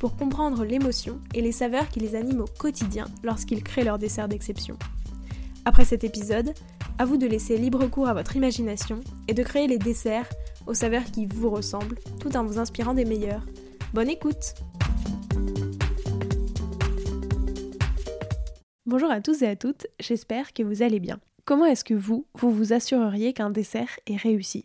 pour comprendre l'émotion et les saveurs qui les animent au quotidien lorsqu'ils créent leur dessert d'exception. Après cet épisode, à vous de laisser libre cours à votre imagination et de créer les desserts aux saveurs qui vous ressemblent tout en vous inspirant des meilleurs. Bonne écoute Bonjour à tous et à toutes, j'espère que vous allez bien. Comment est-ce que vous, vous vous assureriez qu'un dessert est réussi?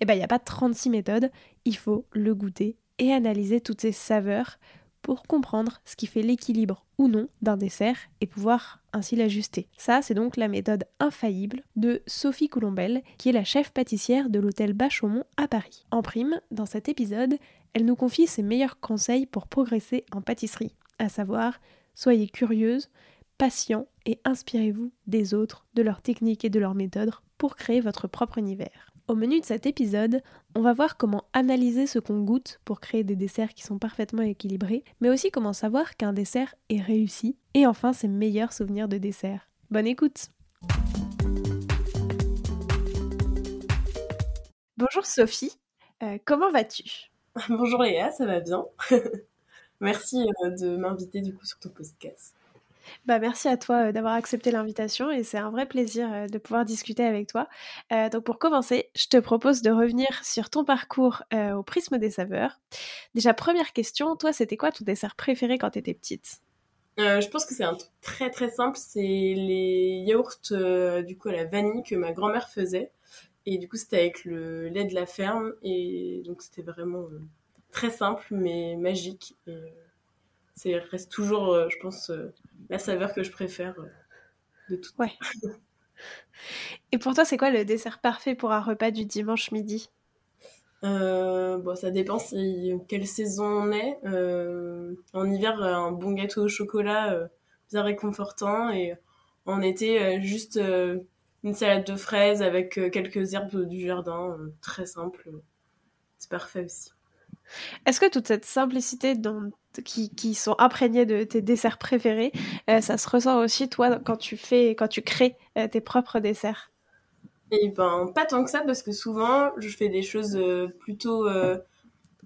Eh bien, il n'y a pas 36 méthodes, il faut le goûter et analyser toutes ces saveurs pour comprendre ce qui fait l'équilibre ou non d'un dessert et pouvoir ainsi l'ajuster. Ça, c'est donc la méthode infaillible de Sophie Colombel, qui est la chef pâtissière de l'hôtel Bachaumont à Paris. En prime, dans cet épisode, elle nous confie ses meilleurs conseils pour progresser en pâtisserie, à savoir soyez curieuse, patient et inspirez-vous des autres, de leurs techniques et de leurs méthodes pour créer votre propre univers. Au menu de cet épisode, on va voir comment analyser ce qu'on goûte pour créer des desserts qui sont parfaitement équilibrés, mais aussi comment savoir qu'un dessert est réussi, et enfin ses meilleurs souvenirs de dessert. Bonne écoute Bonjour Sophie, euh, comment vas-tu? Bonjour Léa, ça va bien? Merci euh, de m'inviter du coup sur ton podcast. Bah, merci à toi euh, d'avoir accepté l'invitation et c'est un vrai plaisir euh, de pouvoir discuter avec toi. Euh, donc pour commencer, je te propose de revenir sur ton parcours au prisme des saveurs. Déjà, première question, toi, c'était quoi ton dessert préféré quand tu étais petite Je pense que c'est un truc très très simple, c'est les yaourts du coup à la vanille que ma grand-mère faisait. Et du coup, c'était avec le lait de la ferme et donc c'était vraiment très simple mais magique. C'est reste toujours, je pense, la saveur que je préfère euh, de tout. Ouais. Et pour toi, c'est quoi le dessert parfait pour un repas du dimanche midi? Euh, bon, ça dépend si quelle saison on est. Euh, en hiver, un bon gâteau au chocolat bien réconfortant et en été, juste une salade de fraises avec quelques herbes du jardin, très simple. C'est parfait aussi. Est-ce que toute cette simplicité dont qui, sont imprégnés de tes desserts préférés, euh, ça se ressent aussi toi quand tu fais, quand tu crées euh, tes propres desserts Eh ben pas tant que ça parce que souvent je fais des choses euh, plutôt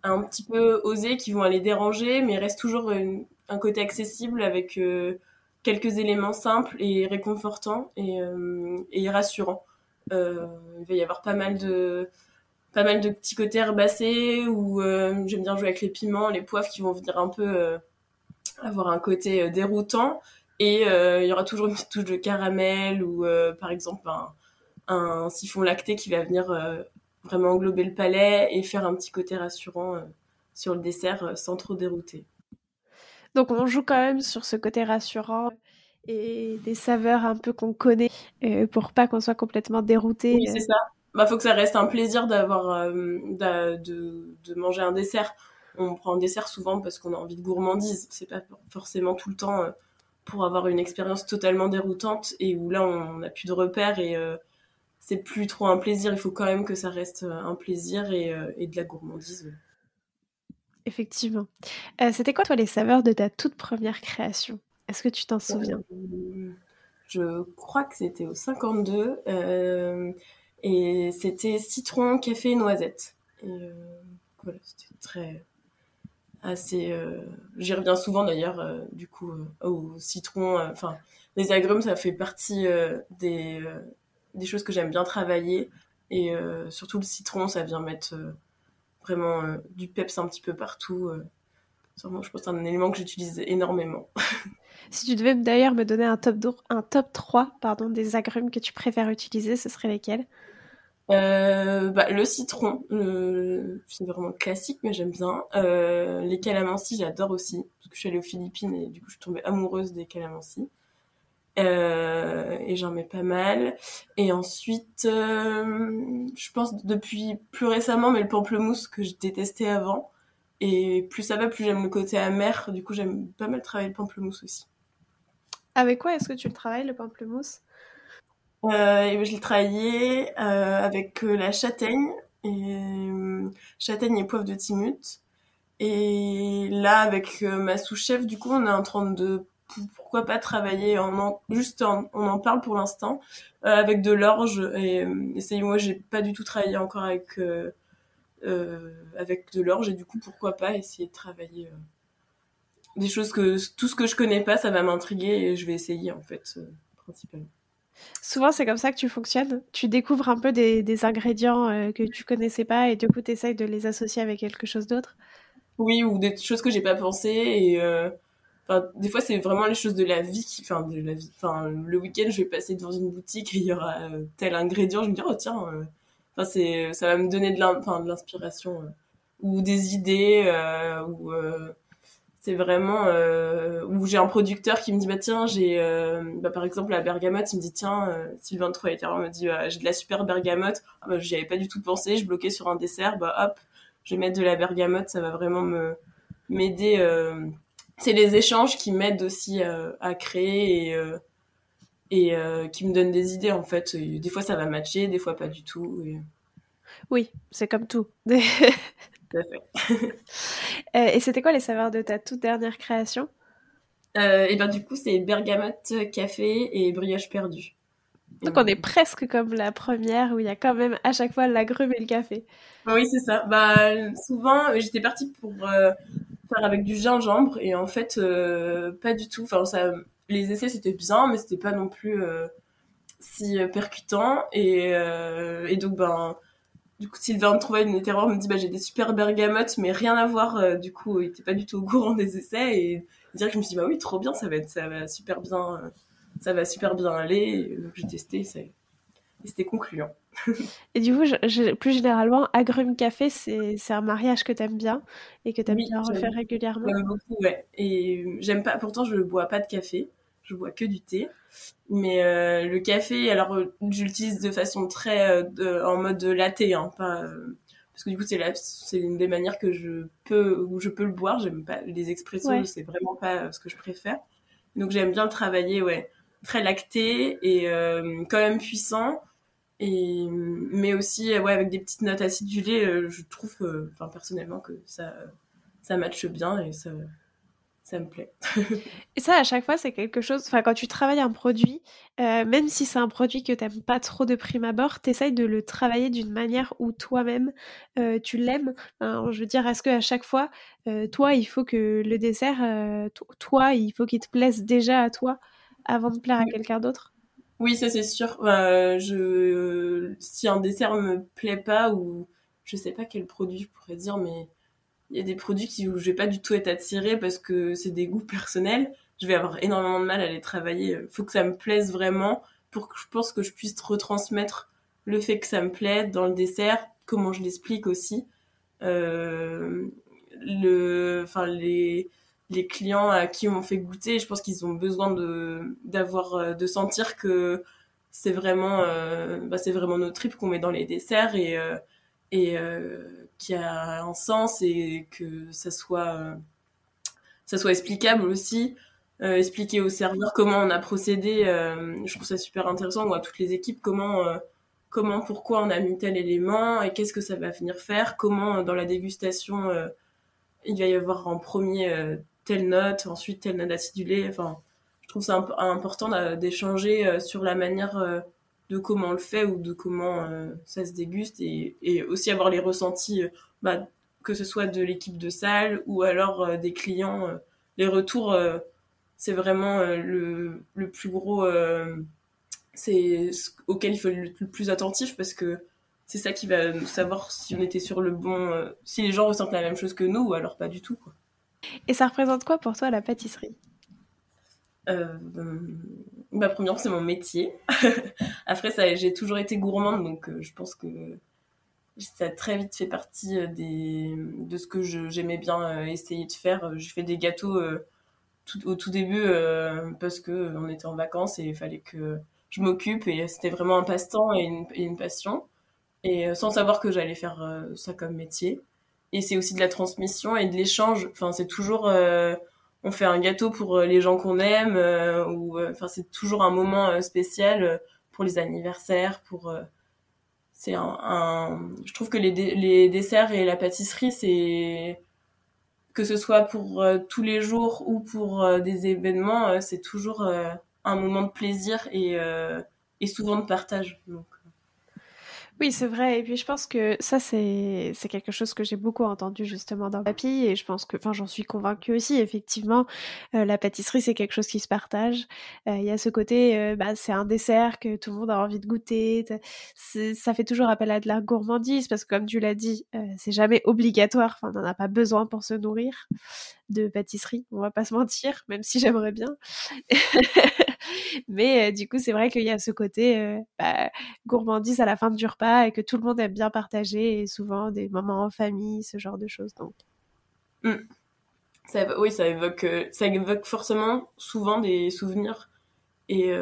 un petit peu osées qui vont aller déranger, mais reste toujours un côté accessible avec quelques éléments simples et réconfortants et, et rassurants. il va y avoir pas mal de pas mal de petits côtés herbacés où euh, j'aime bien jouer avec les piments, les poivres qui vont venir un peu euh, avoir un côté euh, déroutant. Et il y aura toujours une petite touche de caramel ou par exemple un, un, siphon lacté qui va venir vraiment englober le palais et faire un petit côté rassurant sur le dessert sans trop dérouter. Donc on joue quand même sur ce côté rassurant et des saveurs un peu qu'on connaît pour pas qu'on soit complètement dérouté. Oui, c'est ça bah faut que ça reste un plaisir d'avoir euh, de, de, manger un dessert. On prend un dessert souvent parce qu'on a envie de gourmandise. C'est pas forcément tout le temps euh, pour avoir une expérience totalement déroutante et où là on n'a plus de repères et euh, c'est plus trop un plaisir. Il faut quand même que ça reste un plaisir et, et de la gourmandise. Effectivement. C'était quoi toi les saveurs de ta toute première création? Est-ce que tu t'en souviens? Je crois que c'était au 52. Et c'était citron, café, noisette. Euh, voilà, c'était très assez. Euh, j'y reviens souvent d'ailleurs, euh, du coup, au citron. Enfin, les agrumes, ça fait partie des, choses que j'aime bien travailler. Et surtout le citron, ça vient mettre vraiment du peps un petit peu partout. Sûrement, je pense c'est un élément que j'utilise énormément. si tu devais d'ailleurs me donner un top, un top 3 pardon, des agrumes que tu préfères utiliser, ce serait lesquels? Euh, bah, le citron, c'est vraiment classique, mais j'aime bien. Euh, les calamansi, j'adore aussi, parce que je suis allée aux Philippines et du coup je suis tombée amoureuse des calamansi. Euh, et j'en mets pas mal. Et ensuite, euh, je pense depuis plus récemment, mais le pamplemousse que je détestais avant. Et plus ça va, plus j'aime le côté amer. Du coup, j'aime pas mal travailler le pamplemousse aussi. Avec quoi est-ce que tu le travailles, le pamplemousse? Euh, Je l'ai travaillé euh, avec euh, la châtaigne, et, châtaigne et poivre de timut. Et là, avec ma sous-chef, du coup, on est en train de pourquoi pas travailler en, juste on en parle pour l'instant avec de l'orge et, et moi j'ai pas du tout travaillé encore avec avec de l'orge et du coup pourquoi pas essayer de travailler des choses que tout ce que je connais pas, ça va m'intriguer et je vais essayer en fait, euh, principalement. Souvent, c'est comme ça que tu fonctionnes. Tu découvres un peu des, ingrédients euh, que tu connaissais pas et du coup, tu essayes de les associer avec quelque chose d'autre. Oui, ou des choses que j'ai pas pensé et euh, des fois, c'est vraiment les choses de la vie qui, enfin, de la vie. Le week-end, je vais passer dans une boutique et il y aura tel ingrédient. Je me dis, oh tiens, ça va me donner de l'inspiration ou des idées ou c'est vraiment euh, où j'ai un producteur qui me dit bah tiens j'ai euh, bah, par exemple la bergamote. Il me dit tiens euh, Sylvain de Troyes me dit j'ai de la super bergamote. Ah, bah, j'y avais pas du tout pensé. Je bloquais sur un dessert. Bah hop je vais mettre de la bergamote. Ça va vraiment me m'aider c'est les échanges qui m'aident aussi à créer et et qui me donnent des idées en fait. Des fois ça va matcher des fois pas du tout. Oui c'est comme tout Euh, et c'était quoi les saveurs de ta toute dernière création? Euh, Et ben du coup, c'est bergamote, café et brioche perdue. Donc on est presque comme la première où il y a quand même à chaque fois l'agrume et le café. Oui, c'est ça. Bah souvent, j'étais partie pour euh, faire avec du gingembre et en fait pas du tout. Enfin ça, les essais c'était bien, mais c'était pas non plus si percutant et, et donc ben du coup, Sylvain trouver une terreur me dit bah j'ai des super bergamotes, mais rien à voir. Euh, du coup, il était pas du tout au courant des essais et dire que je me suis dit bah oui, trop bien, ça va être, ça va super bien, euh, ça va super bien aller. Donc j'ai testé, et c'était concluant. et du coup, plus généralement, agrumes café, c'est un mariage que t'aimes bien et que t'aimes bien refaire régulièrement. J'aime beaucoup, ouais. Et j'aime pas, pourtant je bois pas de café, je bois que du thé. Mais euh, le café, alors euh, je l'utilise de façon très euh, en mode latte, hein, pas parce que du coup c'est c'est une des manières que je peux où je peux le boire. J'aime pas les expressions, c'est vraiment pas ce que je préfère. Donc j'aime bien le travailler, ouais, très lacté et quand même puissant. Et mais aussi ouais avec des petites notes acidulées. je trouve, enfin personnellement que ça ça matche bien et ça ça me plaît. et ça, à chaque fois, c'est quelque chose. Enfin, quand tu travailles un produit, euh, même si c'est un produit que tu n'aimes pas trop de prime abord, tu essayes de le travailler d'une manière où toi-même, euh, tu l'aimes. je veux dire, est-ce qu'à chaque fois, euh, toi, il faut que le dessert, toi, il faut qu'il te plaise déjà à toi avant de plaire à quelqu'un d'autre? Oui, ça, c'est sûr. je... Si un dessert me plaît pas ou je sais pas quel produit je pourrais dire, mais il y a des produits qui, où je vais pas du tout être attirée parce que c'est des goûts personnels. Je vais avoir énormément de mal à les travailler. Il faut que ça me plaise vraiment pour que je pense que je puisse retransmettre le fait que ça me plaît dans le dessert, comment je l'explique aussi. Euh, le, enfin les, les clients à qui on fait goûter, je pense qu'ils ont besoin de d'avoir euh, de sentir que c'est vraiment euh, bah, c'est vraiment nos tripes qu'on met dans les desserts et euh, et qui a un sens et que ça soit, euh, ça soit explicable aussi. Euh, expliquer au serveur comment on a procédé, euh, je trouve ça super intéressant, ou à toutes les équipes, comment, comment, pourquoi on a mis tel élément et qu'est-ce que ça va venir faire, comment dans la dégustation il va y avoir en premier telle note, ensuite telle note acidulée? Enfin, je trouve ça important d'échanger sur la manière de comment on le fait ou de comment euh, ça se déguste et, aussi avoir les ressentis, euh, bah, que ce soit de l'équipe de salle ou alors euh, des clients. les retours, c'est vraiment le, plus gros, c'est auquel il faut être le plus attentif parce que c'est ça qui va savoir si on était sur le bon, si les gens ressentent la même chose que nous ou alors pas du tout. Quoi. Et ça représente quoi pour toi la pâtisserie? Euh, bah, premièrement, c'est mon métier. Après, ça, j'ai toujours été gourmande, donc euh, je pense que ça a très vite fait partie euh, des, de ce que j'aimais bien euh, essayer de faire. J'ai fait des gâteaux au tout début parce que on était en vacances et il fallait que je m'occupe et c'était vraiment un passe-temps et une, et une, passion. Et sans savoir que j'allais faire ça comme métier. et c'est aussi de la transmission et de l'échange. Enfin, c'est toujours, on fait un gâteau pour les gens qu'on aime, ou enfin, c'est toujours un moment spécial pour les anniversaires, pour c'est un, je trouve que les, les desserts et la pâtisserie c'est que ce soit pour tous les jours ou pour des événements c'est toujours un moment de plaisir et, et souvent de partage oui, c'est vrai. Et puis je pense que ça, c'est quelque chose que j'ai beaucoup entendu justement dans Papy. Et je pense que, enfin, j'en suis convaincue aussi. Effectivement, euh, la pâtisserie, c'est quelque chose qui se partage. Euh, il y a ce côté, euh, bah, c'est un dessert que tout le monde a envie de goûter. Ça fait toujours appel à de la gourmandise parce que, comme tu l'as dit, c'est jamais obligatoire. Enfin, on n'en a pas besoin pour se nourrir de pâtisserie. On va pas se mentir, même si j'aimerais bien. Mais du coup, c'est vrai qu'il y a ce côté bah, gourmandise à la fin du repas et que tout le monde aime bien partager et souvent des moments en famille, ce genre de choses. Donc. Mmh. Ça, oui, ça évoque, ça évoque forcément souvent des souvenirs et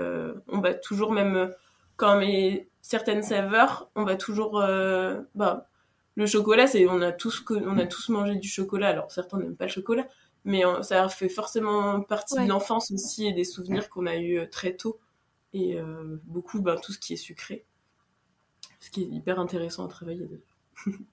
on va toujours même quand met certaines saveurs, on va toujours bah, le chocolat, c'est on a tous on a tous mangé du chocolat. Alors certains n'aiment pas le chocolat, mais euh, ça fait forcément partie de l'enfance aussi et des souvenirs qu'on a eu euh, très tôt et euh, beaucoup ben, tout ce qui est sucré, ce qui est hyper intéressant à travailler.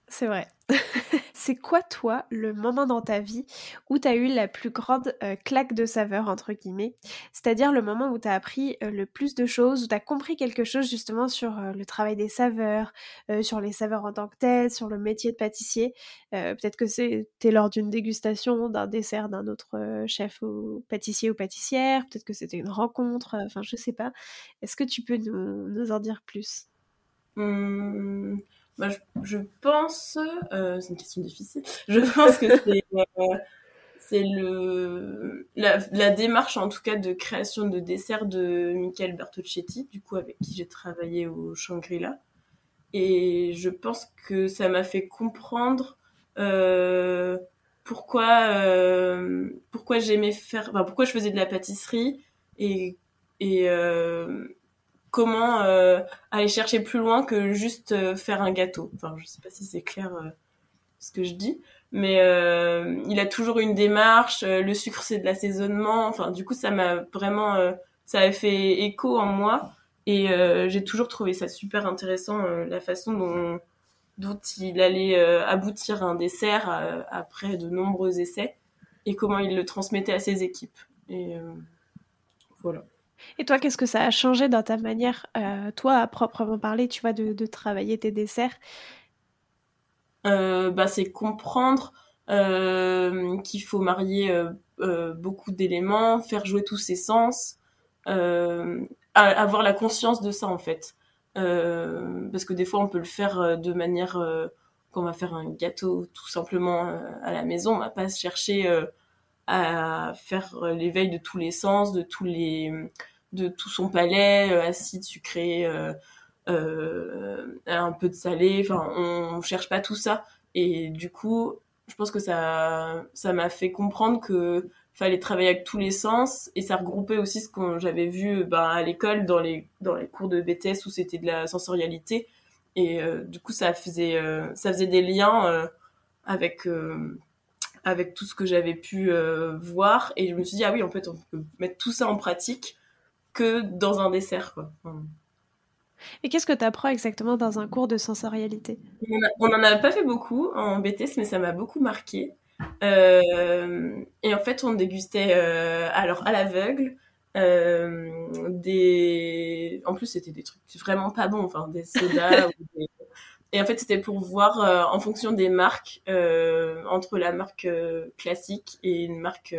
C'est vrai. c'est quoi, toi, le moment dans ta vie où tu as eu la plus grande euh, claque de saveur, entre guillemets? C'est-à-dire le moment où tu as appris euh, le plus de choses, où tu as compris quelque chose justement sur euh, le travail des saveurs, sur les saveurs en tant que telles, sur le métier de pâtissier? Peut-être que c'était lors d'une dégustation d'un dessert d'un autre chef ou pâtissier ou pâtissière, peut-être que c'était une rencontre, enfin, je sais pas. Est-ce que tu peux nous, en dire plus? Mmh. Bah, je, pense, euh, c'est une question difficile, je pense que c'est euh, le la, démarche en tout cas de création de dessert de Michael Bertocchetti, du coup avec qui j'ai travaillé au Shangri-La. Et je pense que ça m'a fait comprendre euh, pourquoi, pourquoi j'aimais faire, enfin, pourquoi je faisais de la pâtisserie et, et, comment euh, aller chercher plus loin que juste euh, faire un gâteau. Enfin, je sais pas si c'est clair euh, ce que je dis, mais il a toujours une démarche. le sucre, c'est de l'assaisonnement. Enfin, du coup, ça m'a vraiment, ça a fait écho en moi, et j'ai toujours trouvé ça super intéressant la façon dont il allait aboutir un dessert après de nombreux essais et comment il le transmettait à ses équipes. Et voilà. Et toi, qu'est-ce que ça a changé dans ta manière, euh, toi, à proprement parler, tu vois, de, travailler tes desserts? Euh, bah, C'est comprendre euh, qu'il faut marier beaucoup d'éléments, faire jouer tous ses sens, avoir la conscience de ça, en fait. parce que des fois, on peut le faire de manière... quand on va faire un gâteau tout simplement à la maison, on va pas chercher à faire l'éveil de tous les sens, de tous les de tout son palais, euh, acide, sucré, euh, euh, un peu de salé. Enfin, on, cherche pas tout ça. Et du coup, je pense que ça, ça m'a fait comprendre que fallait travailler avec tous les sens et ça regroupait aussi ce que j'avais vu ben, à l'école dans les dans les cours de BTS où c'était de la sensorialité et du coup ça faisait ça faisait des liens avec avec tout ce que j'avais pu voir et je me suis dit ah oui en fait on peut mettre tout ça en pratique que dans un dessert. Quoi. Et qu'est-ce que tu apprends exactement dans un cours de sensorialité? On n'en a pas fait beaucoup en BTS, mais ça m'a beaucoup marqué. Euh, et en fait, on dégustait euh, alors à l'aveugle euh, des. En plus, c'était des trucs vraiment pas bons, enfin des sodas. Et en fait, c'était pour voir en fonction des marques, entre la marque classique et une marque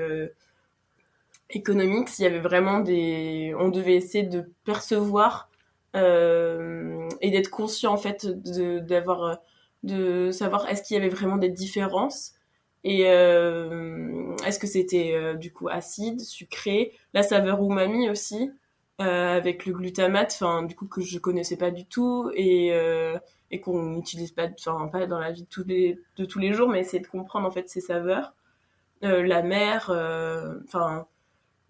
économique, s'il y avait vraiment des, on devait essayer de percevoir euh, et d'être conscient en fait de d'avoir de savoir est-ce qu'il y avait vraiment des différences et euh, est-ce que c'était euh, du coup acide, sucré, la saveur umami aussi euh, avec le glutamate, enfin du coup que je connaissais pas du tout et euh, et qu'on n'utilise pas, enfin pas dans la vie de tous les jours, mais essayer de comprendre en fait ces saveurs, la mer, enfin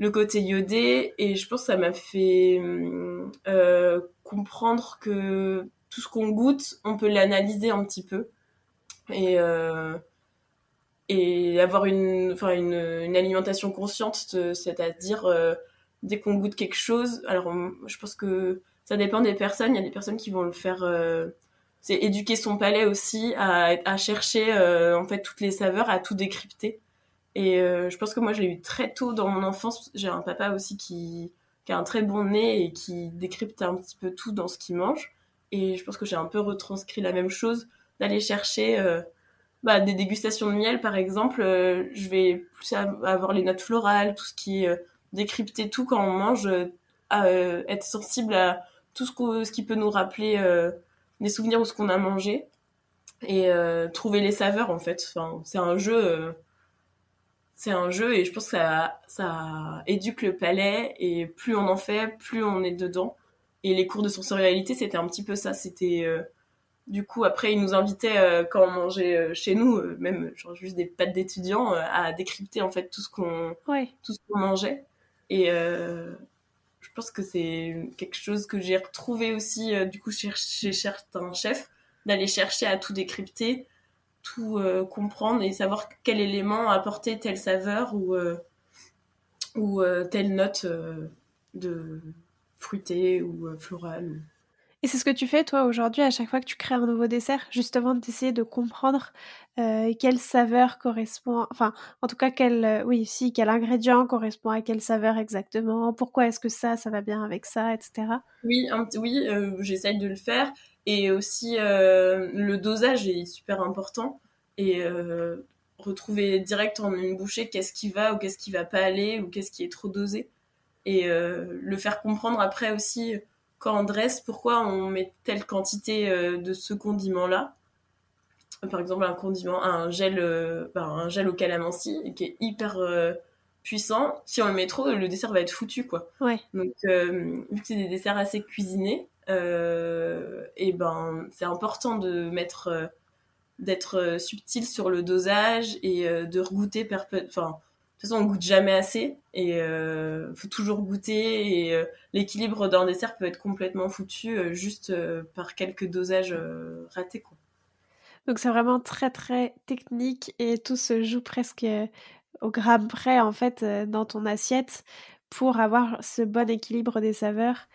le côté iodé et je pense que ça m'a fait euh, comprendre que tout ce qu'on goûte, on peut l'analyser un petit peu. Et, euh, et avoir une, enfin une alimentation consciente, c'est-à-dire dès qu'on goûte quelque chose, alors je pense que ça dépend des personnes. Il y a des personnes qui vont le faire. C'est éduquer son palais aussi à, à chercher en fait toutes les saveurs, à tout décrypter. Et je pense que moi je l'ai eu très tôt dans mon enfance. J'ai un papa aussi qui qui a un très bon nez et qui décrypte un petit peu tout dans ce qu'il mange. Et je pense que j'ai un peu retranscrit la même chose, d'aller chercher euh, bah, des dégustations de miel, par exemple. Euh, je vais plus avoir les notes florales, tout ce qui est euh, décrypter tout quand on mange, être sensible à tout ce, ce, qui peut nous rappeler des souvenirs ou ce qu'on a mangé et trouver les saveurs en fait. Enfin, c'est un jeu c'est un jeu et je pense que ça, ça éduque le palais et plus on en fait, plus on est dedans. Et les cours de sensorialité, c'était un petit peu ça. C'était euh, du coup après ils nous invitaient euh, quand on mangeait euh, chez nous, même genre juste des pâtes d'étudiants, à décrypter en fait tout ce qu'on tout ce qu'on mangeait. Et je pense que c'est quelque chose que j'ai retrouvé aussi du coup chez, certains chefs d'aller chercher à tout décrypter tout euh, comprendre et savoir quel élément apporter telle saveur ou, euh, ou euh, telle note de fruité ou florale. Et c'est ce que tu fais toi aujourd'hui à chaque fois que tu crées un nouveau dessert, justement d'essayer de comprendre quelle saveur correspond, enfin en tout cas quel, oui si quel ingrédient correspond à quelle saveur exactement, pourquoi est-ce que ça ça va bien avec ça, etc. Oui, oui, j'essaye de le faire et aussi, euh, le dosage est super important. Et euh, retrouver direct en une bouchée qu'est-ce qui va ou qu'est-ce qui va pas aller ou qu'est-ce qui est trop dosé. Et euh, le faire comprendre après aussi quand on dresse pourquoi on met telle quantité de ce condiment-là? Par exemple, un condiment, un gel, ben, un gel au calamansi qui est hyper puissant. Si on le met trop, le dessert va être foutu, quoi. Ouais. Donc, vu que c'est des desserts assez cuisinés, euh, et ben c'est important de mettre euh, d'être euh, subtil sur le dosage et de regoûter enfin toute façon on goûte jamais assez et il faut toujours goûter et l'équilibre d'un dessert peut être complètement foutu juste par quelques dosages ratés quoi. Donc c'est vraiment très très technique et tout se joue presque au gramme près en fait dans ton assiette pour avoir ce bon équilibre des saveurs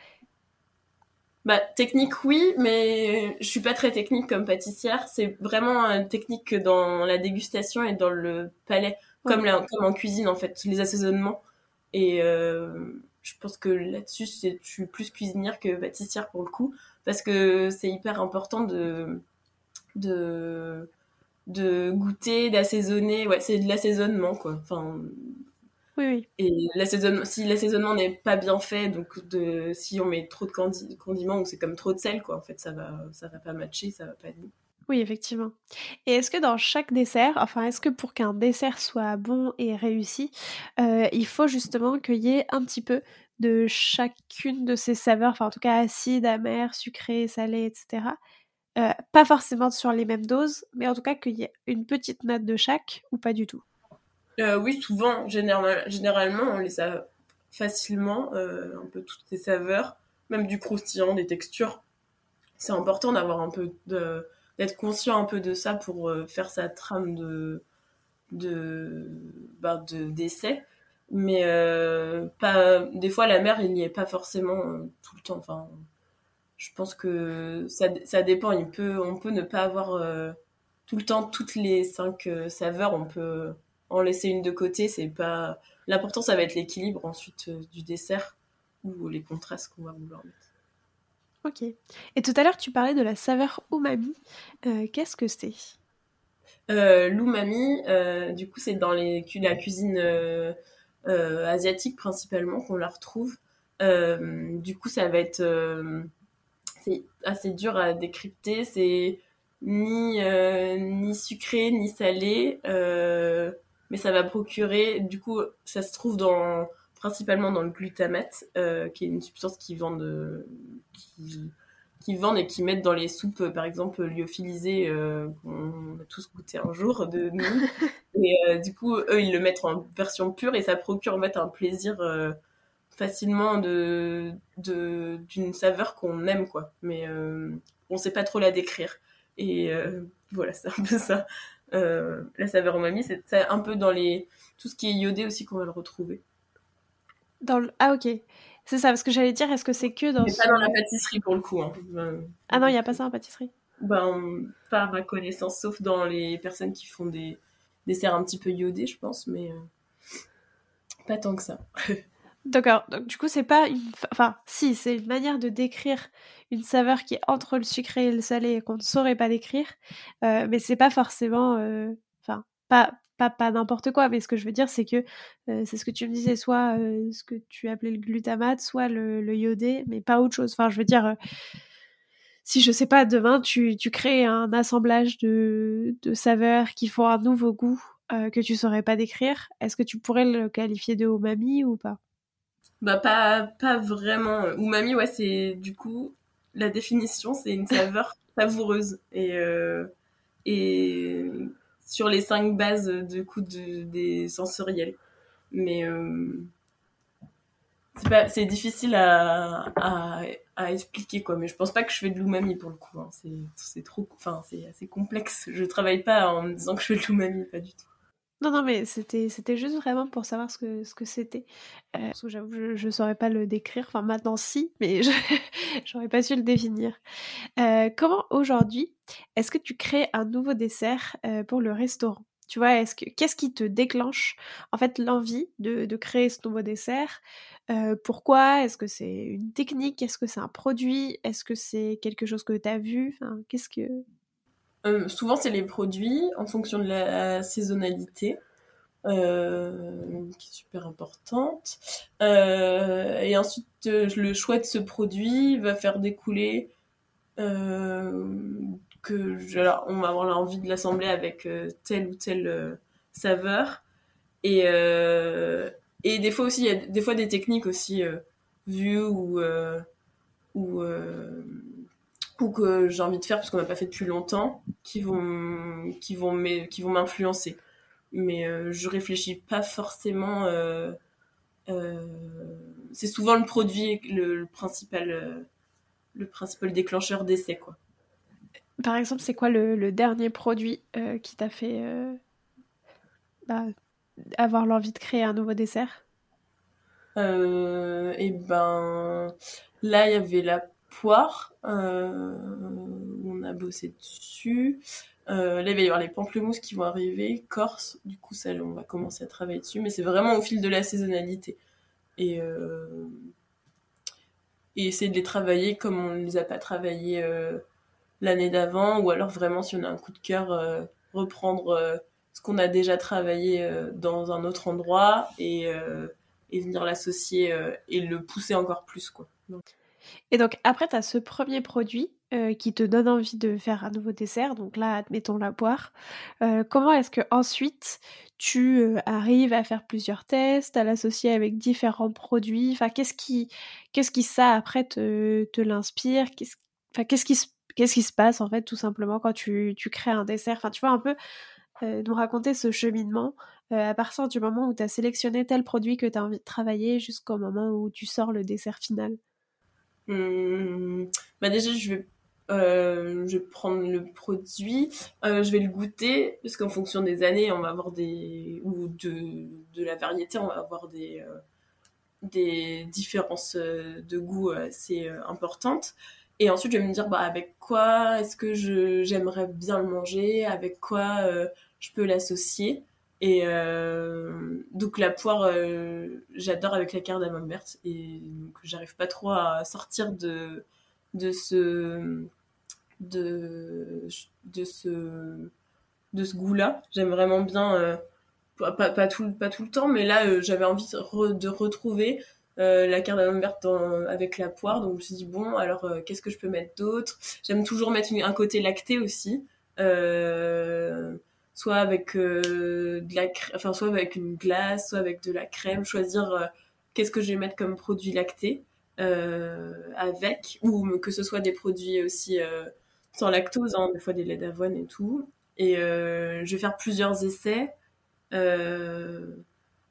bah, technique, oui, mais je suis pas très technique comme pâtissière. C'est vraiment euh, technique dans la dégustation et dans le palais, comme, comme en cuisine, en fait, les assaisonnements. Et euh, je pense que là-dessus, je suis plus cuisinière que pâtissière pour le coup, parce que c'est hyper important de, de, de goûter, d'assaisonner. Ouais, c'est de l'assaisonnement, quoi. Enfin, oui, oui. Et l'assaisonnement, si l'assaisonnement n'est pas bien fait, donc de, si on met trop de condiments ou c'est comme trop de sel, quoi, en fait, ça va, ça va pas matcher, ça va pas être bon. Oui, effectivement. Et est-ce que dans chaque dessert, enfin, est-ce que pour qu'un dessert soit bon et réussi, euh, il faut justement qu'il y ait un petit peu de chacune de ces saveurs, enfin, en tout cas acide, amer, sucré, salé, etc. Euh, pas forcément sur les mêmes doses, mais en tout cas qu'il y ait une petite note de chaque ou pas du tout? Euh, oui, souvent, généralement, on les a facilement, un peu toutes ces saveurs, même du croustillant, des textures. C'est important d'avoir un peu de, d'être conscient un peu de ça pour euh, faire sa trame de, de, bah, de d'essai. Mais pas, des fois, la mer, il n'y est pas forcément tout le temps. Enfin, je pense que ça, ça dépend. Il peut, on peut ne pas avoir tout le temps toutes les cinq saveurs. On peut en laisser une de côté, c'est pas. L'important, ça va être l'équilibre ensuite euh, du dessert ou les contrastes qu'on va vouloir mettre. Ok. Et tout à l'heure, tu parlais de la saveur umami. Euh, qu'est-ce que c'est? Euh, L'umami, du coup, c'est dans la cuisine asiatique principalement qu'on la retrouve. du coup, ça va être. assez dur à décrypter. C'est ni, ni sucré, ni salé mais ça va procurer, du coup, ça se trouve dans, principalement dans le glutamate, euh, qui est une substance qui vendent, qui, qui, vendent et qui mettent dans les soupes, par exemple, lyophilisées, euh, qu'on a tous goûté un jour de nous. et euh, du coup, eux, ils le mettent en version pure et ça procure en fait un plaisir facilement de d'une saveur qu'on aime, quoi. Mais on sait pas trop la décrire. Et voilà, c'est un peu ça. la saveur umami, c'est un peu dans les tout ce qui est iodé aussi qu'on va le retrouver. Dans le... Ah ok, c'est ça, parce que j'allais dire, est-ce que c'est que dans... Mais pas dans la pâtisserie pour le coup. Hein. Ah non, il n'y a pas ça en pâtisserie Ben, pas à ma connaissance, sauf dans les personnes qui font des desserts un petit peu iodés, je pense, mais pas tant que ça. D'accord. Donc du coup, c'est pas une... Enfin, si, c'est une manière de décrire une saveur qui est entre le sucré et le salé et qu'on ne saurait pas décrire. Euh, mais c'est pas forcément... Euh, enfin, pas, pas, pas n'importe quoi. Mais ce que je veux dire, c'est que c'est ce que tu me disais, soit ce que tu appelais le glutamate, soit le, le, iodé, mais pas autre chose. Enfin, je veux dire... si je sais pas, demain tu, tu crées un assemblage de, de saveurs qui font un nouveau goût que tu saurais pas décrire, est-ce que tu pourrais le qualifier de umami ou pas? Bah pas, pas vraiment. Umami, ouais, c'est du coup, la définition, c'est une saveur savoureuse. Et sur les cinq bases du coup de, des sensoriels. Mais euh, c'est difficile à, à, à, expliquer quoi. Mais je pense pas que je fais de l'umami pour le coup. Hein. C'est trop, enfin c'est assez complexe. Je travaille pas en me disant que je fais de l'umami, pas du tout. Non, non, mais c'était, juste vraiment pour savoir ce que, ce que c'était. Euh, j'avoue, je ne saurais pas le décrire. Enfin, maintenant, si, mais je n'aurais pas su le définir. Euh, comment aujourd'hui, est-ce que tu crées un nouveau dessert euh, pour le restaurant? Tu vois, est-ce que, qu'est-ce qui te déclenche, en fait, l'envie de, de créer ce nouveau dessert? Pourquoi? Est-ce que c'est une technique? Est-ce que c'est un produit? Est-ce que c'est quelque chose que tu as vu? Enfin, Qu'est-ce que... Euh, souvent, c'est les produits en fonction de la saisonnalité. Euh, qui est super importante. Euh, et ensuite, le choix de ce produit va faire découler que on va avoir l'envie de l'assembler avec telle ou telle saveur. Et, des fois aussi, il y a des fois des techniques aussi vues ou ou que j'ai envie de faire parce qu'on n'a pas fait depuis longtemps qui vont qui vont qui vont m'influencer. Mais euh, je réfléchis pas forcément euh, euh, c'est souvent le produit le, principal le principal déclencheur d'essai quoi. Par exemple c'est quoi le, dernier produit qui t'a fait bah, avoir l'envie de créer un nouveau dessert? Et eh ben là il y avait la poire. Euh, on a bossé dessus. Euh, là, il va y avoir les pamplemousses qui vont arriver, Corse. Du coup, ça, on va commencer à travailler dessus. Mais c'est vraiment au fil de la saisonnalité. Et, euh, essayer de les travailler comme on ne les a pas travaillés l'année d'avant. Ou alors, vraiment, si on a un coup de cœur, reprendre ce qu'on a déjà travaillé dans un autre endroit et, venir l'associer et le pousser encore plus. Et donc après, tu as ce premier produit euh, qui te donne envie de faire un nouveau dessert, donc là, admettons la poire. Euh, comment est-ce que ensuite tu euh, arrives à faire plusieurs tests, à l'associer avec différents produits? Enfin, qu'est-ce qui, qu'est-ce qui ça après te, te l'inspire? Qu'est-ce, enfin, qu'est-ce qui, qu'est-ce qui se passe en fait tout simplement quand tu, tu crées un dessert? Enfin, tu vois un peu nous raconter ce cheminement à partir du moment où tu as sélectionné tel produit que tu as envie de travailler jusqu'au moment où tu sors le dessert final. Hum, bah déjà, je vais, euh, je vais prendre le produit, euh, je vais le goûter, parce qu'en fonction des années, on va avoir des. ou de, de la variété, on va avoir des, euh, des différences de goût assez importantes. Et ensuite, je vais me dire, bah, avec quoi est-ce que j'aimerais bien le manger, avec quoi je peux l'associer. Et euh, donc la poire, euh, j'adore avec la cardamome verte et donc j'arrive pas trop à sortir de de ce de ce de ce goût-là. J'aime vraiment bien, euh, pas, pas, tout pas tout le temps, mais là j'avais envie de, retrouver la cardamome verte avec la poire, donc je me suis dit bon alors qu'est-ce que je peux mettre d'autre? J'aime toujours mettre un côté lacté aussi. Soit avec euh, de la enfin soit avec une glace soit avec de la crème choisir euh, qu'est-ce que je vais mettre comme produit lacté euh, avec ou que ce soit des produits aussi sans lactose hein, des fois des laits d'avoine et tout. Et je vais faire plusieurs essais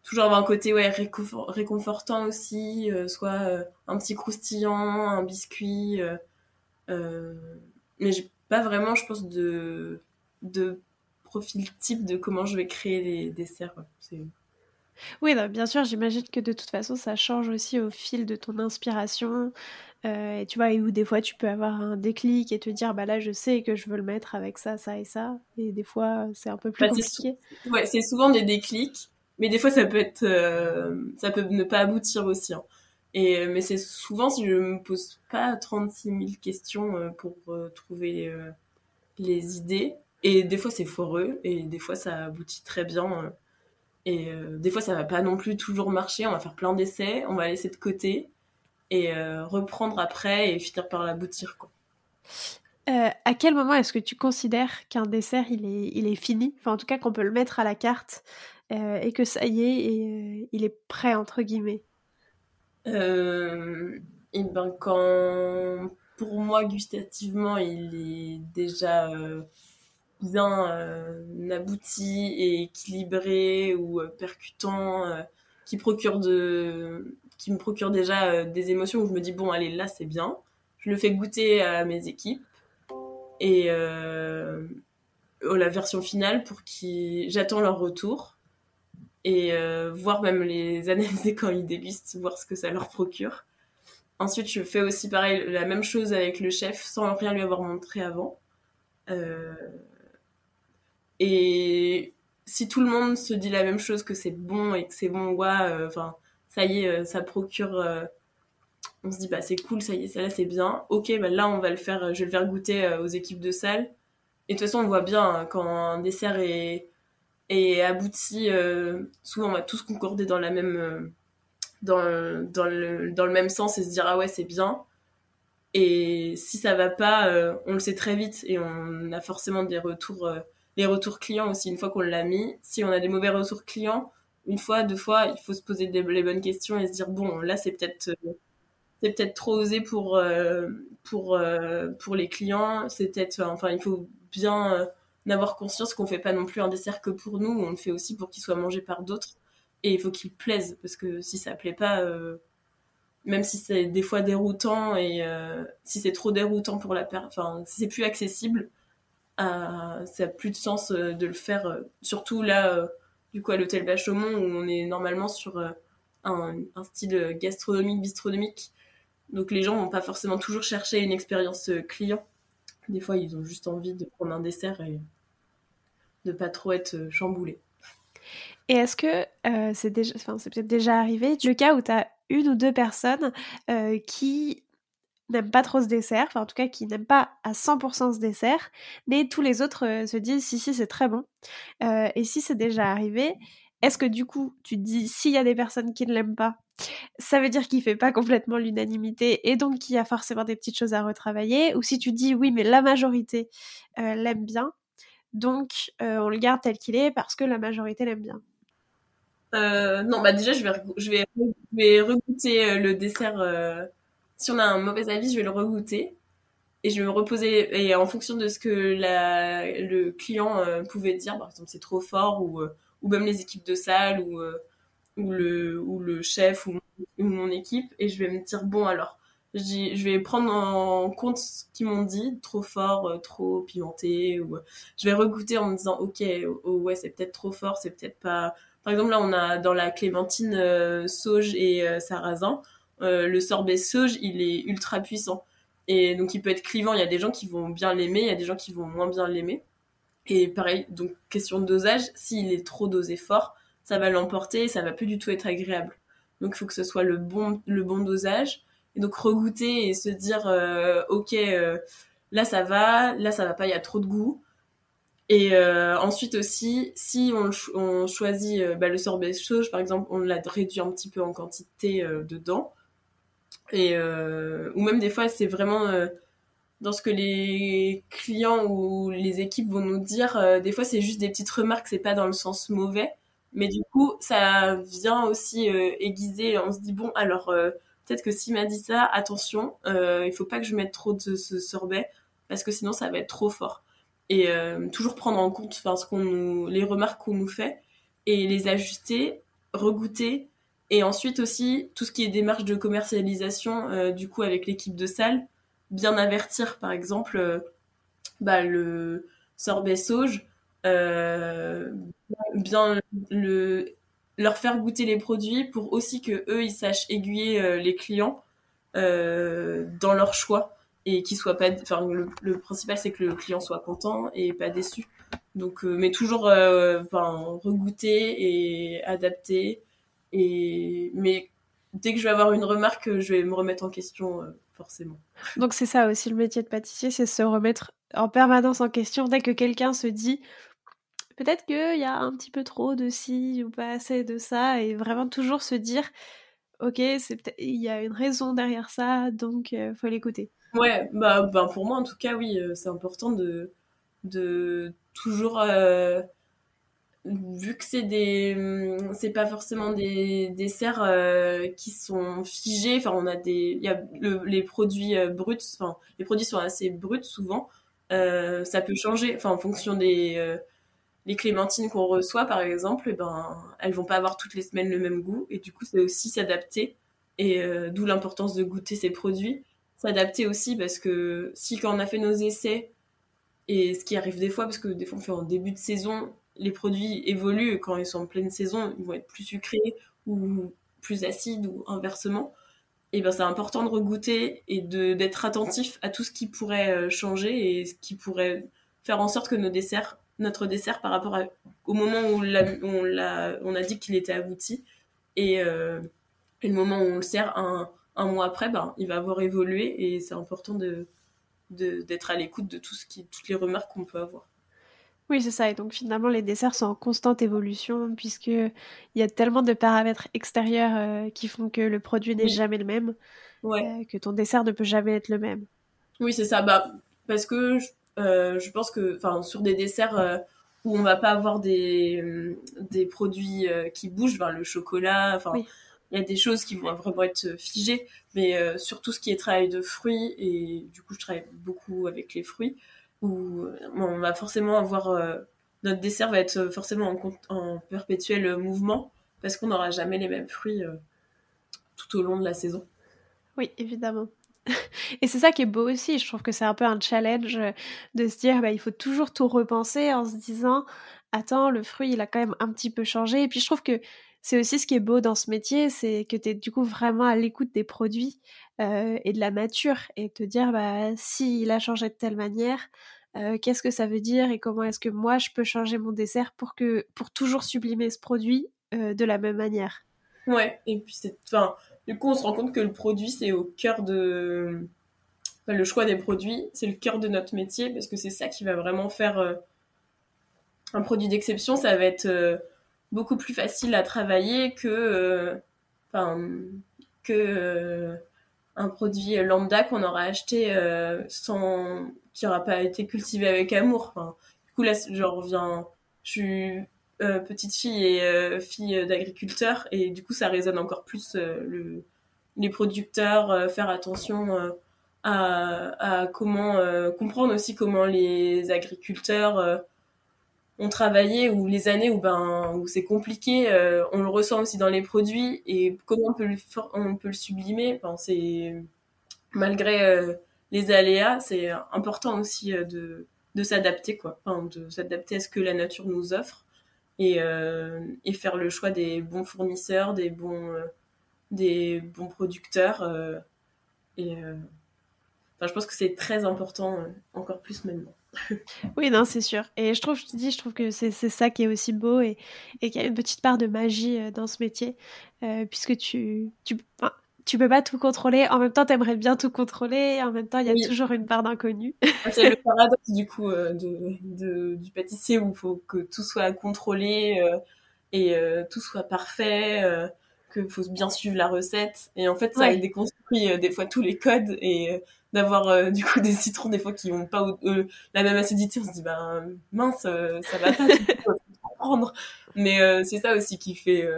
toujours avoir un côté ouais réconfortant aussi soit un petit croustillant un biscuit mais j'ai pas vraiment je pense de profil type de comment je vais créer les desserts. Oui, bien sûr, j'imagine que de toute façon, ça change aussi au fil de ton inspiration. Euh, et tu vois, où des fois, tu peux avoir un déclic et te dire, bah là, je sais que je veux le mettre avec ça, ça et ça. Et des fois, c'est un peu plus bah, compliqué. Ouais, c'est souvent des déclics, mais des fois, ça peut être, euh, ça peut ne pas aboutir aussi. Hein. Et, euh, mais c'est souvent si je me pose pas 36 000 questions pour trouver les idées. Et des fois, c'est foreux, et des fois, ça aboutit très bien. Et euh, des fois, ça va pas non plus toujours marcher. On va faire plein d'essais, on va laisser de côté et euh, reprendre après et finir par l'aboutir. Quoi. Euh, à quel moment est-ce que tu considères qu'un dessert il est, il est fini? Enfin, en tout cas, qu'on peut le mettre à la carte et que ça y est, et, il est prêt entre guillemets? et ben quand pour moi gustativement il est déjà bien euh, abouti et équilibré ou euh, percutant euh, qui procure de qui me procure déjà des émotions où je me dis bon allez là c'est bien. Je le fais goûter à mes équipes et la version finale pour qui j'attends leur retour et voir même les analyser quand ils dégustent voir ce que ça leur procure. Ensuite je fais aussi pareil la même chose avec le chef sans rien lui avoir montré avant et si tout le monde se dit la même chose que c'est bon et que c'est bon, ouais, euh, enfin, ça y est, euh, ça procure. Euh, on se dit, bah c'est cool, ça y est, ça là c'est bien. Ok, bah là on va le faire, je vais le faire goûter aux équipes de salle. Et de toute façon, on voit bien hein, quand un dessert est, est abouti, souvent on va tous concorder dans la même. dans, dans, le, dans le même sens et se dire, ah ouais, c'est bien. Et si ça va pas, on le sait très vite et on a forcément des retours les retours clients aussi, une fois qu'on l'a mis. Si on a des mauvais retours clients, une fois, deux fois, il faut se poser les bonnes questions et se dire bon, là c'est peut-être euh, c'est peut-être trop osé pour euh, pour euh, pour les clients. C'est peut-être enfin il faut bien avoir conscience qu'on fait pas non plus un dessert que pour nous, on le fait aussi pour qu'il soit mangé par d'autres et il faut qu'il plaise parce que si ça plaît pas même si c'est des fois déroutant et si c'est trop déroutant pour la personne, enfin si c'est plus accessible, ça n'a plus de sens euh, de le faire, euh, surtout là, euh, du coup, à l'hôtel Bachaumont, où on est normalement sur un, style gastronomique, bistronomique. Donc les gens vont pas forcément toujours chercher une expérience client. Des fois, ils ont juste envie de prendre un dessert et de pas trop être chamboulés. Et est-ce que c'est déjà, enfin, c'est peut-être déjà arrivé, le cas où tu as une ou deux personnes qui n'aiment pas trop ce dessert, enfin en tout cas qui n'aiment pas à 100% ce dessert, mais tous les autres euh, se disent si si c'est très bon. Euh, et si c'est déjà arrivé, est-ce que du coup tu te dis s'il y a des personnes qui ne l'aiment pas, ça veut dire qu'il fait pas complètement l'unanimité et donc qu'il y a forcément des petites choses à retravailler, ou si tu dis oui mais la majorité euh, l'aime bien, donc on le garde tel qu'il est parce que la majorité l'aime bien? non, bah déjà je vais, je vais, je vais regoûter le dessert si on a un mauvais avis, je vais le regoûter et je vais me reposer et en fonction de ce que le client euh, pouvait dire, par exemple c'est trop fort ou, euh, ou même les équipes de salle ou, euh, ou, le, ou le chef ou, mon équipe et je vais me dire bon alors je, vais prendre en compte ce qu'ils m'ont dit, trop fort, trop pimenté ou je vais regoûter en me disant ok oh, oh, ouais c'est peut-être trop fort, c'est peut-être pas par exemple là on a dans la clémentine sauge et sarrasin euh, le sorbet sauge, il est ultra puissant. Et donc, il peut être clivant. Il y a des gens qui vont bien l'aimer, il y a des gens qui vont moins bien l'aimer. Et pareil, donc, question de dosage, s'il est trop dosé fort, ça va l'emporter et ça va plus du tout être agréable. Donc, il faut que ce soit le bon, le bon dosage. Et donc, regoûter et se dire, euh, ok, euh, là, ça va, là, ça va pas, il y a trop de goût. Et ensuite aussi, si on, choisit bah, le sorbet sauge, par exemple, on l'a réduit un petit peu en quantité dedans. Et, euh, ou même des fois, c'est vraiment euh, dans ce que les clients ou les équipes vont nous dire. Euh, des fois, c'est juste des petites remarques, c'est pas dans le sens mauvais. Mais du coup, ça vient aussi aiguiser. On se dit, bon, alors, peut-être que s'il m'a dit ça, attention, il faut pas que je mette trop de ce sorbet, parce que sinon, ça va être trop fort. Et toujours prendre en compte ce qu'on nous, les remarques qu'on nous fait et les ajuster, regoûter et ensuite aussi, tout ce qui est démarche de commercialisation, euh, du coup, avec l'équipe de salle, bien avertir, par exemple, euh, bah, le sorbet sauge. bien le, leur faire goûter les produits pour aussi que eux ils sachent aiguiller les clients dans leur choix et qu'il soit pas enfin le, principal c'est que le client soit content et pas déçu donc mais toujours enfin regoûter et adapter et mais dès que je vais avoir une remarque, je vais me remettre en question, euh, forcément. Donc c'est ça aussi le métier de pâtissier, c'est se remettre en permanence en question dès que quelqu'un se dit peut-être qu'il y a un petit peu trop de ci ou pas assez de ça, et vraiment toujours se dire ok, c'est il y a une raison derrière ça, donc il euh, faut l'écouter. Ouais, bah, bah, pour moi en tout cas oui, euh, c'est important de de toujours vu que c'est des hum, c'est pas forcément des desserts euh, qui sont figés enfin on a des il y a les produits euh, bruts enfin les produits sont assez bruts souvent. Euh, ça peut changer enfin en fonction des les clémentines qu'on reçoit par exemple et eh ben elles vont pas avoir toutes les semaines le même goût. Et du coup c'est aussi s'adapter. Et d'où l'importance de goûter ces produits. S'adapter aussi parce que si quand on a fait nos essais et ce qui arrive des fois parce que des fois on fait en début de saison les produits évoluent quand ils sont en pleine saison, ils vont être plus sucrés ou plus acides ou inversement. Et ben c'est important de regoûter et d'être attentif à tout ce qui pourrait euh, changer et ce qui pourrait faire en sorte que notre dessert par rapport au moment où, on, a, on a dit qu'il était abouti et, euh, le moment où on le sert un, un mois après, ben, il va avoir évolué et c'est important de d'être à l'écoute de tout ce qui, toutes les remarques qu'on peut avoir. Oui, c'est ça. Et donc finalement, les desserts sont en constante évolution puisqu'il y a tellement de paramètres extérieurs euh, qui font que le produit n'est jamais le même, euh, que ton dessert ne peut jamais être le même. Oui, c'est ça. Bah, parce que euh, je pense que sur des desserts où on va pas avoir des, des produits qui bougent, le chocolat, enfin. Il y a des choses qui vont vraiment être figées, mais surtout ce qui est travail de fruits, et du coup je travaille beaucoup avec les fruits, où on va forcément avoir euh, notre dessert va être forcément en, perpétuel mouvement parce qu'on n'aura jamais les mêmes fruits euh, tout au long de la saison. Oui, évidemment. Et c'est ça qui est beau aussi. Je trouve que c'est un peu un challenge de se dire, bah, il faut toujours tout repenser en se disant, attends, le fruit, il a quand même un petit peu changé. Et puis je trouve que c'est aussi ce qui est beau dans ce métier, c'est que tu es du coup vraiment à l'écoute des produits euh, et de la nature et te dire, bah, s'il a changé de telle manière, euh, qu'est-ce que ça veut dire et comment est-ce que moi je peux changer mon dessert pour toujours sublimer ce produit euh, de la même manière. Ouais, et puis c'est enfin du coup on se rend compte que le produit c'est au cœur de le choix des produits, c'est le cœur de notre métier parce que c'est ça qui va vraiment faire un produit d'exception, ça va être beaucoup plus facile à travailler que enfin que un produit lambda qu'on aura acheté euh, sans qui n'aura pas été cultivé avec amour. Du coup là, je reviens, je suis euh, petite fille et euh, fille d'agriculteur et du coup ça résonne encore plus le, les producteurs, faire attention à, comment comprendre aussi comment les agriculteurs ont travaillé ou les années où ben où c'est compliqué euh, on le ressent aussi dans les produits et comment on peut le on peut le sublimer c'est malgré euh, les aléas c'est important aussi euh, de de s'adapter quoi. De s'adapter à ce que la nature nous offre et et faire le choix des bons fournisseurs des bons des bons producteurs et enfin je pense que c'est très important encore plus maintenant oui, non, c'est sûr. Et je trouve, je te dis, je trouve que c'est ça qui est aussi beau et, et qu'il y a une petite part de magie euh, dans ce métier, euh, puisque tu, tu, tu peux pas tout contrôler. En même temps, tu aimerais bien tout contrôler. En même temps, il y a toujours une part d'inconnu. c'est le paradoxe du coup euh, de, du pâtissier où il faut que tout soit contrôlé et tout soit parfait. qu'il faut bien suivre la recette et en fait ça déconstruit des fois tous les codes et d'avoir euh, du coup des citrons des fois qui n'ont pas euh, la même acidité. On se dit ben mince euh, ça va pas prendre. Mais c'est ça aussi qui fait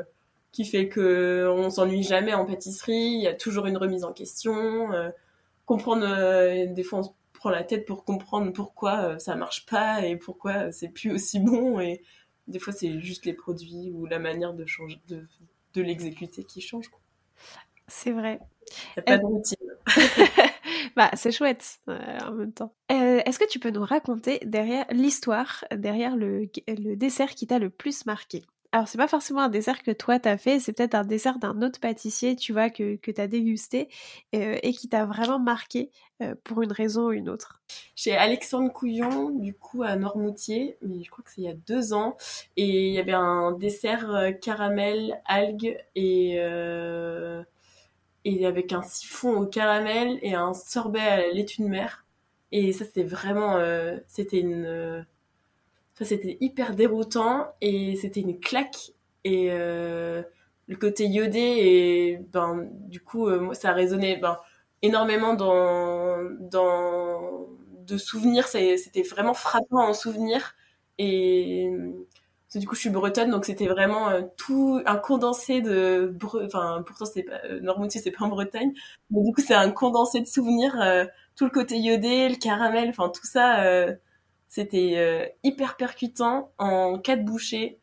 qui fait que on s'ennuie jamais en pâtisserie. Il y a toujours une remise en question comprendre des fois on se prend la tête pour comprendre pourquoi ça marche pas et pourquoi c'est plus aussi bon. Et des fois c'est juste les produits ou la manière de changer de, de l'exécuter qui change c'est vrai. Il n'y a pas de routine bah, c'est chouette en même temps. Est-ce que tu peux nous raconter derrière l'histoire, derrière le, dessert qui t'a le plus marqué? Alors, c'est pas forcément un dessert que toi t'as fait, c'est peut-être un dessert d'un autre pâtissier, tu vois, que, que t'as dégusté euh, et qui t'a vraiment marqué euh, pour une raison ou une autre. Chez Alexandre Couillon, du coup, à Normoutier, mais je crois que c'est il y a deux ans, et il y avait un dessert euh, caramel, algues et, et avec un siphon au caramel et un sorbet à laitue de mer. Et ça, c'était vraiment, c'était une c'était hyper déroutant et c'était une claque. Et euh, le côté iodé, et ben, du coup, euh, ça a résonné ben, énormément dans, dans de souvenirs. C'était vraiment frappant en souvenir. Et du coup, je suis bretonne, donc c'était vraiment euh, tout un condensé de. Enfin, pourtant, c'est pas. Normoutier, c'est pas en Bretagne. Mais du coup, c'est un condensé de souvenirs. tout le côté iodé, le caramel, enfin, tout ça c'était euh, hyper percutant en quatre bouchées.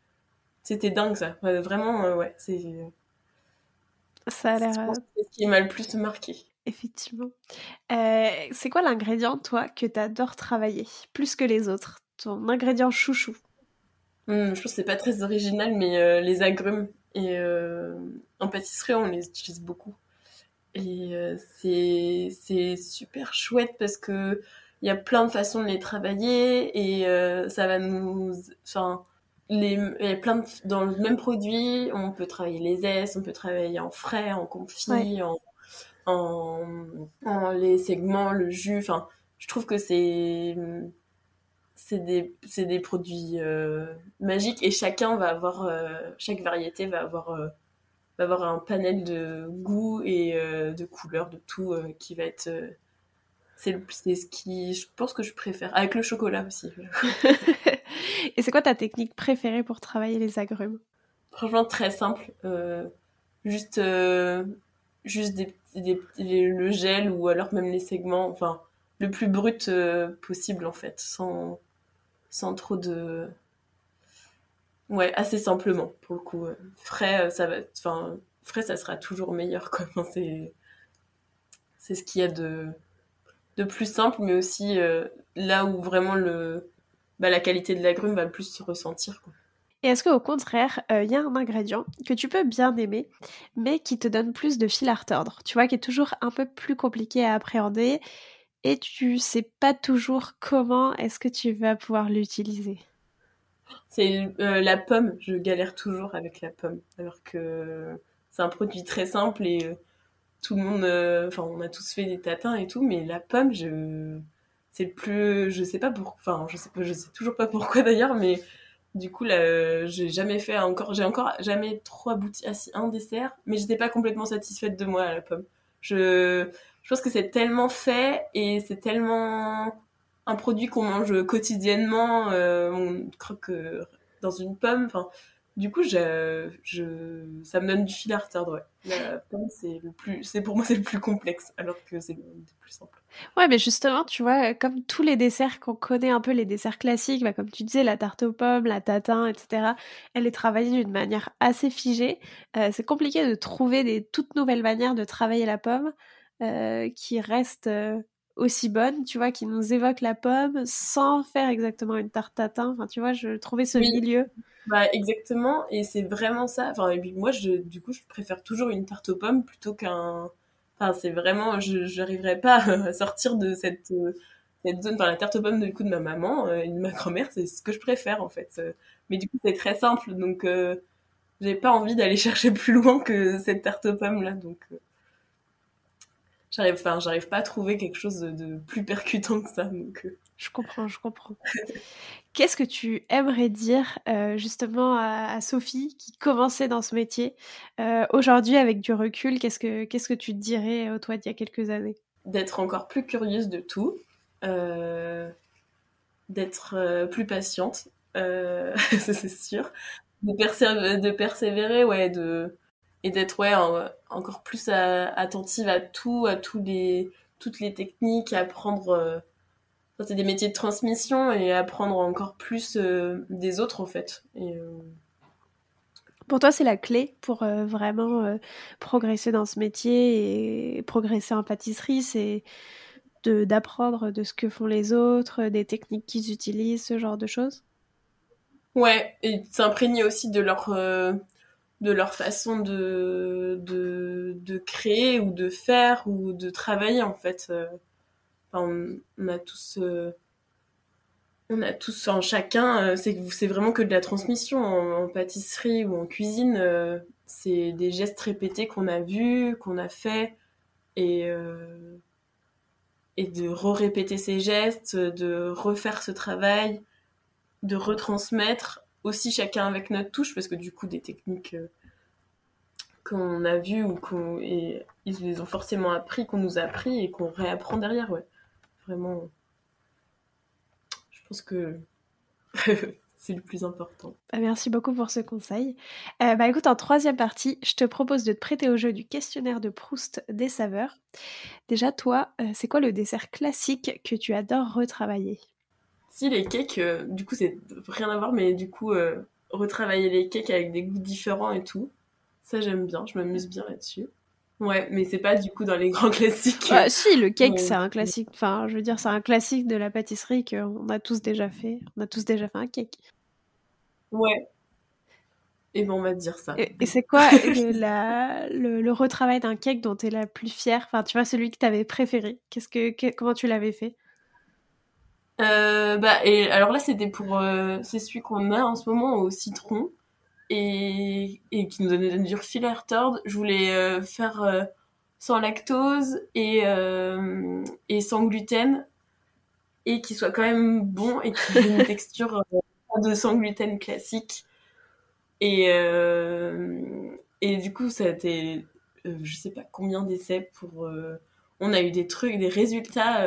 C'était dingue ça. vraiment, euh, ouais, c'est. Ça a l'air. Euh, c'est ce qui m'a le plus marqué. Effectivement. c'est quoi l'ingrédient, toi, que tu adores travailler Plus que les autres? Ton ingrédient chouchou mmh, Je pense que c'est pas très original, mais les agrumes. Et en pâtisserie, on les utilise beaucoup. Et c'est super chouette parce que il y a plein de façons de les travailler et euh, ça va nous enfin les il y a plein de, dans le même produit on peut travailler les aises on peut travailler en frais en confit en, en, les segments le jus enfin je trouve que c'est c'est des, des produits euh, magiques et chacun va avoir euh, chaque variété va avoir va avoir un panel de goût et de couleurs de tout qui va être c'est ce qui, je pense que je préfère. Avec le chocolat aussi. Et c'est quoi ta technique préférée pour travailler les agrumes? Franchement, très simple. Euh, juste euh, juste des, des, le gel ou alors même les segments. Enfin, le plus brut euh, possible en fait. Sans, sans trop de. Ouais, assez simplement pour le coup. Frais, ça va. Enfin, frais, ça sera toujours meilleur quoi. c'est. C'est ce qu'il y a de de plus simple, mais aussi euh, là où vraiment le, bah, la qualité de l'agrume va plus se ressentir. Quoi. Et est-ce qu'au contraire, il euh, y a un ingrédient que tu peux bien aimer, mais qui te donne plus de fil à retordre, tu vois, qui est toujours un peu plus compliqué à appréhender, et tu sais pas toujours comment est-ce que tu vas pouvoir l'utiliser. C'est euh, la pomme, je galère toujours avec la pomme, alors que c'est un produit très simple et tout le monde, euh, enfin, on a tous fait des tatins et tout, mais la pomme, je, c'est plus, je sais pas pourquoi, enfin, je sais sais toujours pas pourquoi d'ailleurs, mais du coup, là, j'ai jamais fait encore, j'ai encore jamais trop abouti à un dessert, mais j'étais pas complètement satisfaite de moi à la pomme. Je, je pense que c'est tellement fait et c'est tellement un produit qu'on mange quotidiennement, euh, on croque euh, dans une pomme, enfin, du coup, ça me donne du fil à retordre. Ouais. c'est le plus, c'est pour moi c'est le plus complexe, alors que c'est le plus simple. Ouais, mais justement, tu vois, comme tous les desserts qu'on connaît un peu, les desserts classiques, bah, comme tu disais, la tarte aux pommes, la tatin, etc. Elle est travaillée d'une manière assez figée. Euh, c'est compliqué de trouver des toutes nouvelles manières de travailler la pomme qui restent euh, aussi bonnes, tu vois, qui nous évoquent la pomme sans faire exactement une tarte tatin. Enfin, tu vois, je trouvais ce milieu. Bah exactement, et c'est vraiment ça. Enfin, et puis moi, je, du coup, je préfère toujours une tarte aux pommes plutôt qu'un. Enfin, c'est vraiment, je n'arriverai pas à sortir de cette, cette zone. Enfin, la tarte aux pommes du coup de ma maman euh, et de ma grand-mère, c'est ce que je préfère en fait. Mais du coup, c'est très simple, donc euh, j'ai pas envie d'aller chercher plus loin que cette tarte aux pommes là, donc. Euh, j'arrive, enfin, j'arrive pas à trouver quelque chose de, plus percutant que ça. Donc, je comprends, je comprends. Qu'est-ce que tu aimerais dire euh, justement à, Sophie qui commençait dans ce métier euh, aujourd'hui avec du recul Qu'est-ce que qu'est-ce que tu te dirais au toi d'il y a quelques années? D'être encore plus curieuse de tout, euh, d'être plus patiente, c'est sûr, de, de, persévérer, ouais, de et d'être ouais encore plus attentive à tout, à tous les toutes les techniques, à apprendre c'est des métiers de transmission et apprendre encore plus euh, des autres en fait. Et, euh, Pour toi, c'est la clé pour euh, vraiment progresser dans ce métier et progresser en pâtisserie. C'est d'apprendre de, ce que font les autres, des techniques qu'ils utilisent, ce genre de choses? Ouais, et s'imprégner aussi de leur, euh, de leur façon de, de, de, créer ou de faire ou de travailler en fait. Euh. on, a tous on a tous en chacun, c'est c'est vraiment que de la transmission en, pâtisserie ou en cuisine. c'est des gestes répétés qu'on a vus, qu'on a fait et et de re-répéter ces gestes, de refaire ce travail, de retransmettre aussi chacun avec notre touche, parce que du coup, des techniques euh, qu'on a vues ou qu'on. Et ils les ont forcément appris, qu'on nous a appris et qu'on réapprend derrière, ouais. Vraiment. Je pense que c'est le plus important. Bah, merci beaucoup pour ce conseil. Euh, bah écoute, en troisième partie, je te propose de te prêter au jeu du questionnaire de Proust des saveurs. Déjà, toi, euh, c'est quoi le dessert classique que tu adores retravailler? Si, les cakes, euh, du coup, c'est rien à voir, mais du coup, retravailler les cakes avec des goûts différents et tout, ça j'aime bien, je m'amuse bien là-dessus. Ouais, mais c'est pas du coup dans les grands classiques. Bah, si, le cake, c'est un classique. Enfin, je veux dire, c'est un classique de la pâtisserie qu'on a tous déjà fait. On a tous déjà fait un cake. Ouais. Et bon, on va dire ça. Et, c'est quoi le, le, retravail d'un cake dont tu es la plus fière? Enfin, tu vois, celui que tu avais préféré. Qu'est-ce que, comment tu l'avais fait? Euh, bah, et alors là, c'était pour. Euh, c'est celui qu'on a en ce moment au citron et, et qui nous donne une dure filaire tord. Je voulais euh, faire sans lactose et, et sans gluten et qui soit quand même bon et qui ait une texture de sans gluten classique. Et, euh, et du coup, ça a été, euh, je sais pas combien d'essais pour. Euh, on a eu des trucs, des résultats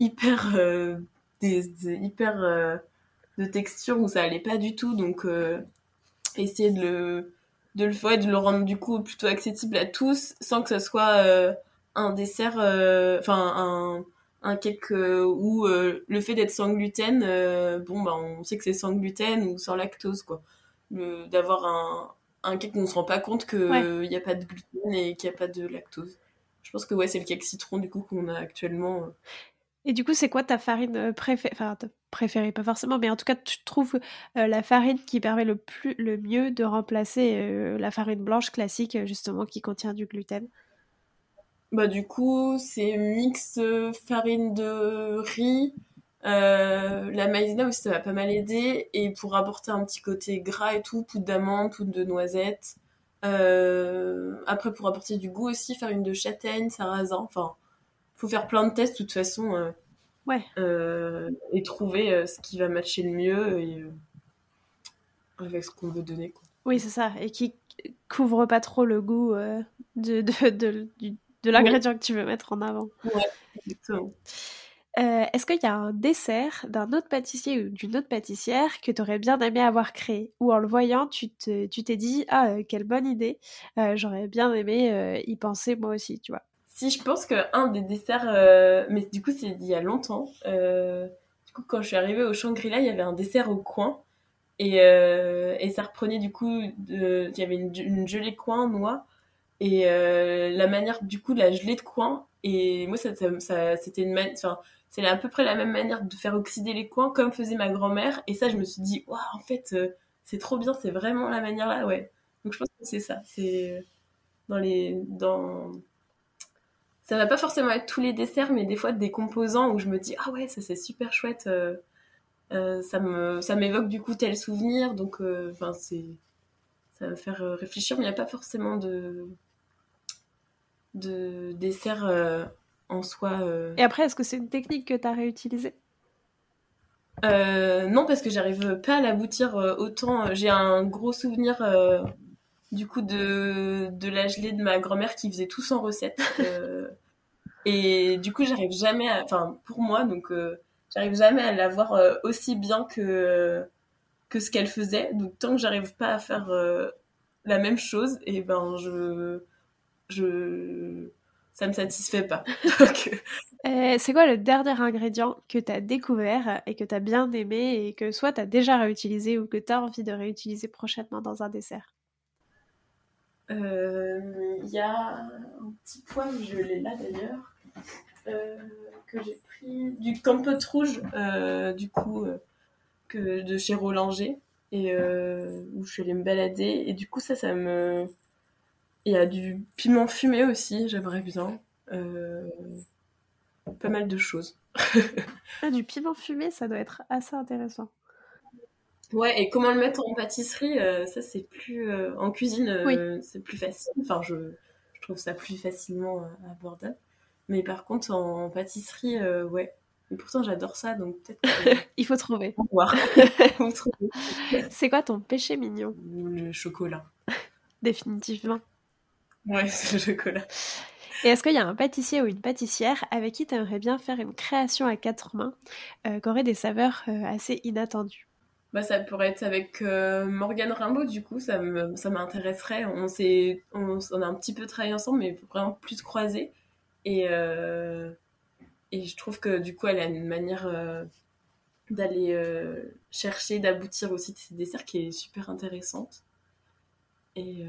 hyper. des, hyper. de texture où ça allait pas du tout. Donc, essayer de le de le faire de le rendre du coup plutôt accessible à tous sans que ce soit un dessert enfin un un cake euh, où euh, le fait d'être sans gluten, euh, bon, bah, on sait que c'est sans gluten ou sans lactose, quoi. D'avoir un, un cake où on se rend pas compte qu'il n'y a pas de gluten et qu'il n'y a pas de lactose. Je pense que ouais, c'est le cake citron, du coup, qu'on a actuellement. Et du coup, c'est quoi ta farine préférée Enfin, préférée, pas forcément, mais en tout cas, tu trouves la farine qui permet le, plus, le mieux de remplacer la farine blanche classique, justement, qui contient du gluten? Bah, du coup, c'est mix farine de riz. Euh, la maïzena aussi, ça va pas mal aider. Et pour apporter un petit côté gras et tout, poudre d'amande, poudre de noisette. Euh, après, pour apporter du goût aussi, farine de châtaigne, sarrasin. Enfin, faut faire plein de tests de toute façon. Euh, ouais. et trouver ce qui va matcher le mieux et, avec ce qu'on veut donner. Quoi. Oui, c'est ça. Et qui couvre pas trop le goût de, de, de, du, de l'ingrédient que tu veux mettre en avant. Ouais, exactement. Euh, est-ce qu'il y a un dessert d'un autre pâtissier ou d'une autre pâtissière que tu aurais bien aimé avoir créé? Ou en le voyant, tu t'es dit Ah, euh, quelle bonne idée euh, J'aurais bien aimé y penser moi aussi, tu vois. Si, je pense qu'un des desserts, mais du coup, c'est il y a longtemps. du coup, quand je suis arrivée au Shangri-La, il y avait un dessert au coin. Et, et ça reprenait du coup, il y avait une, gelée coin noix et euh, la manière du coup de la gelée de coin et moi c'était une enfin c'est à peu près la même manière de faire oxyder les coins comme faisait ma grand-mère et ça je me suis dit waouh en fait euh, c'est trop bien c'est vraiment la manière là ouais donc je pense que c'est ça c'est euh, dans les dans ça va pas forcément être tous les desserts mais des fois des composants où je me dis ah ouais ça c'est super chouette ça me ça m'évoque du coup tel souvenir donc enfin c'est ça va faire réfléchir mais il n'y a pas forcément de de dessert euh, en soi. Euh. Et après, est-ce que c'est une technique que tu as réutilisée? Euh, Non, parce que j'arrive pas à l'aboutir autant. J'ai un gros souvenir du coup de, de la gelée de ma grand-mère qui faisait tout sans recette. et du coup, j'arrive jamais à. Enfin, pour moi, donc j'arrive jamais à l'avoir aussi bien que, que ce qu'elle faisait. Donc, tant que j'arrive pas à faire la même chose, et ben je je ça me satisfait pas. Euh, c'est quoi le dernier ingrédient que tu as découvert et que tu as bien aimé et que soit tu as déjà réutilisé ou que tu as envie de réutiliser prochainement dans un dessert? Il euh, y a un petit poème, je l'ai là d'ailleurs. que j'ai pris du Campote Rouge, du coup, que de chez Rollinger, et où je suis allée me balader. Et du coup, ça, ça me. Il y a du piment fumé aussi, j'aimerais bien. pas mal de choses. ah, du piment fumé, ça doit être assez intéressant. Ouais, et comment le mettre en pâtisserie, euh, ça c'est plus euh, en cuisine, euh, c'est plus facile. Enfin, je, je, trouve ça plus facilement abordable. Mais par contre, en, pâtisserie, ouais. Et pourtant, j'adore ça, donc peut-être. Il faut trouver. voir. c'est quoi ton péché mignon? Le chocolat. Définitivement. Ouais, c'est le chocolat. Et est-ce qu'il y a un pâtissier ou une pâtissière avec qui tu aimerais bien faire une création à quatre mains qui aurait des saveurs assez inattendues? Bah, ça pourrait être avec euh, Morgane Rimbaud, du coup, ça m'intéresserait. On, on, on, a un petit peu travaillé ensemble, mais vraiment plus croisé. Et, euh, et je trouve que du coup, elle a une manière euh, d'aller chercher, d'aboutir aussi de ces desserts qui est super intéressante. Et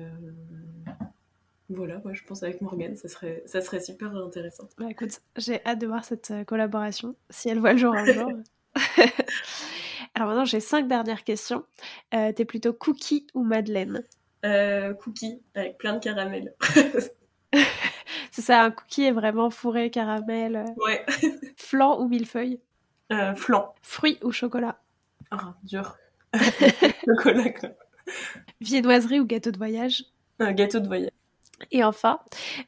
voilà, moi, je pense avec Morgane, ça serait, ça serait super intéressant. Bah, écoute, j'ai hâte de voir cette collaboration, si elle voit le jour un jour. Alors maintenant, j'ai cinq dernières questions. Euh, T'es plutôt cookie ou madeleine? Euh, Cookie, avec plein de caramel. C'est ça, un cookie est vraiment fourré caramel. Euh, ouais. flan ou millefeuille? Flan. Fruits ou chocolat? Ah, dur. chocolat, quoi. Viennoiserie ou gâteau de voyage? Un gâteau de voyage. Et enfin,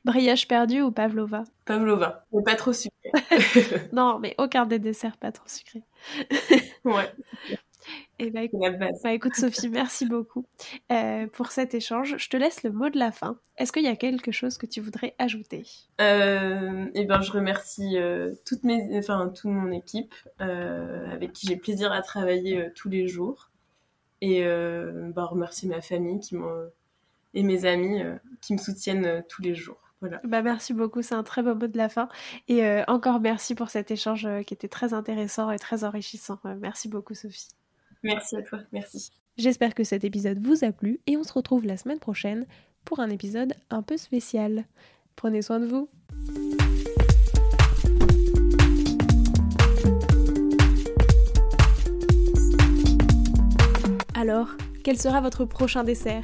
brioche perdu ou pavlova Pavlova, mais pas trop sucré. non, mais aucun des desserts pas trop sucré. ouais. Et bah, écoute, bah, écoute, Sophie, merci beaucoup euh, pour cet échange. Je te laisse le mot de la fin. Est-ce qu'il y a quelque chose que tu voudrais ajouter? Euh, Eh ben, je remercie euh, mes, enfin, toute mon équipe avec qui j'ai plaisir à travailler tous les jours. Et bah, remercier ma famille qui m'ont et mes amis euh, qui me soutiennent euh, tous les jours. Voilà. Bah merci beaucoup, c'est un très beau mot de la fin. Et euh, encore merci pour cet échange qui était très intéressant et très enrichissant. merci beaucoup Sophie. Merci à toi, merci. J'espère que cet épisode vous a plu et on se retrouve la semaine prochaine pour un épisode un peu spécial. Prenez soin de vous. Alors, quel sera votre prochain dessert?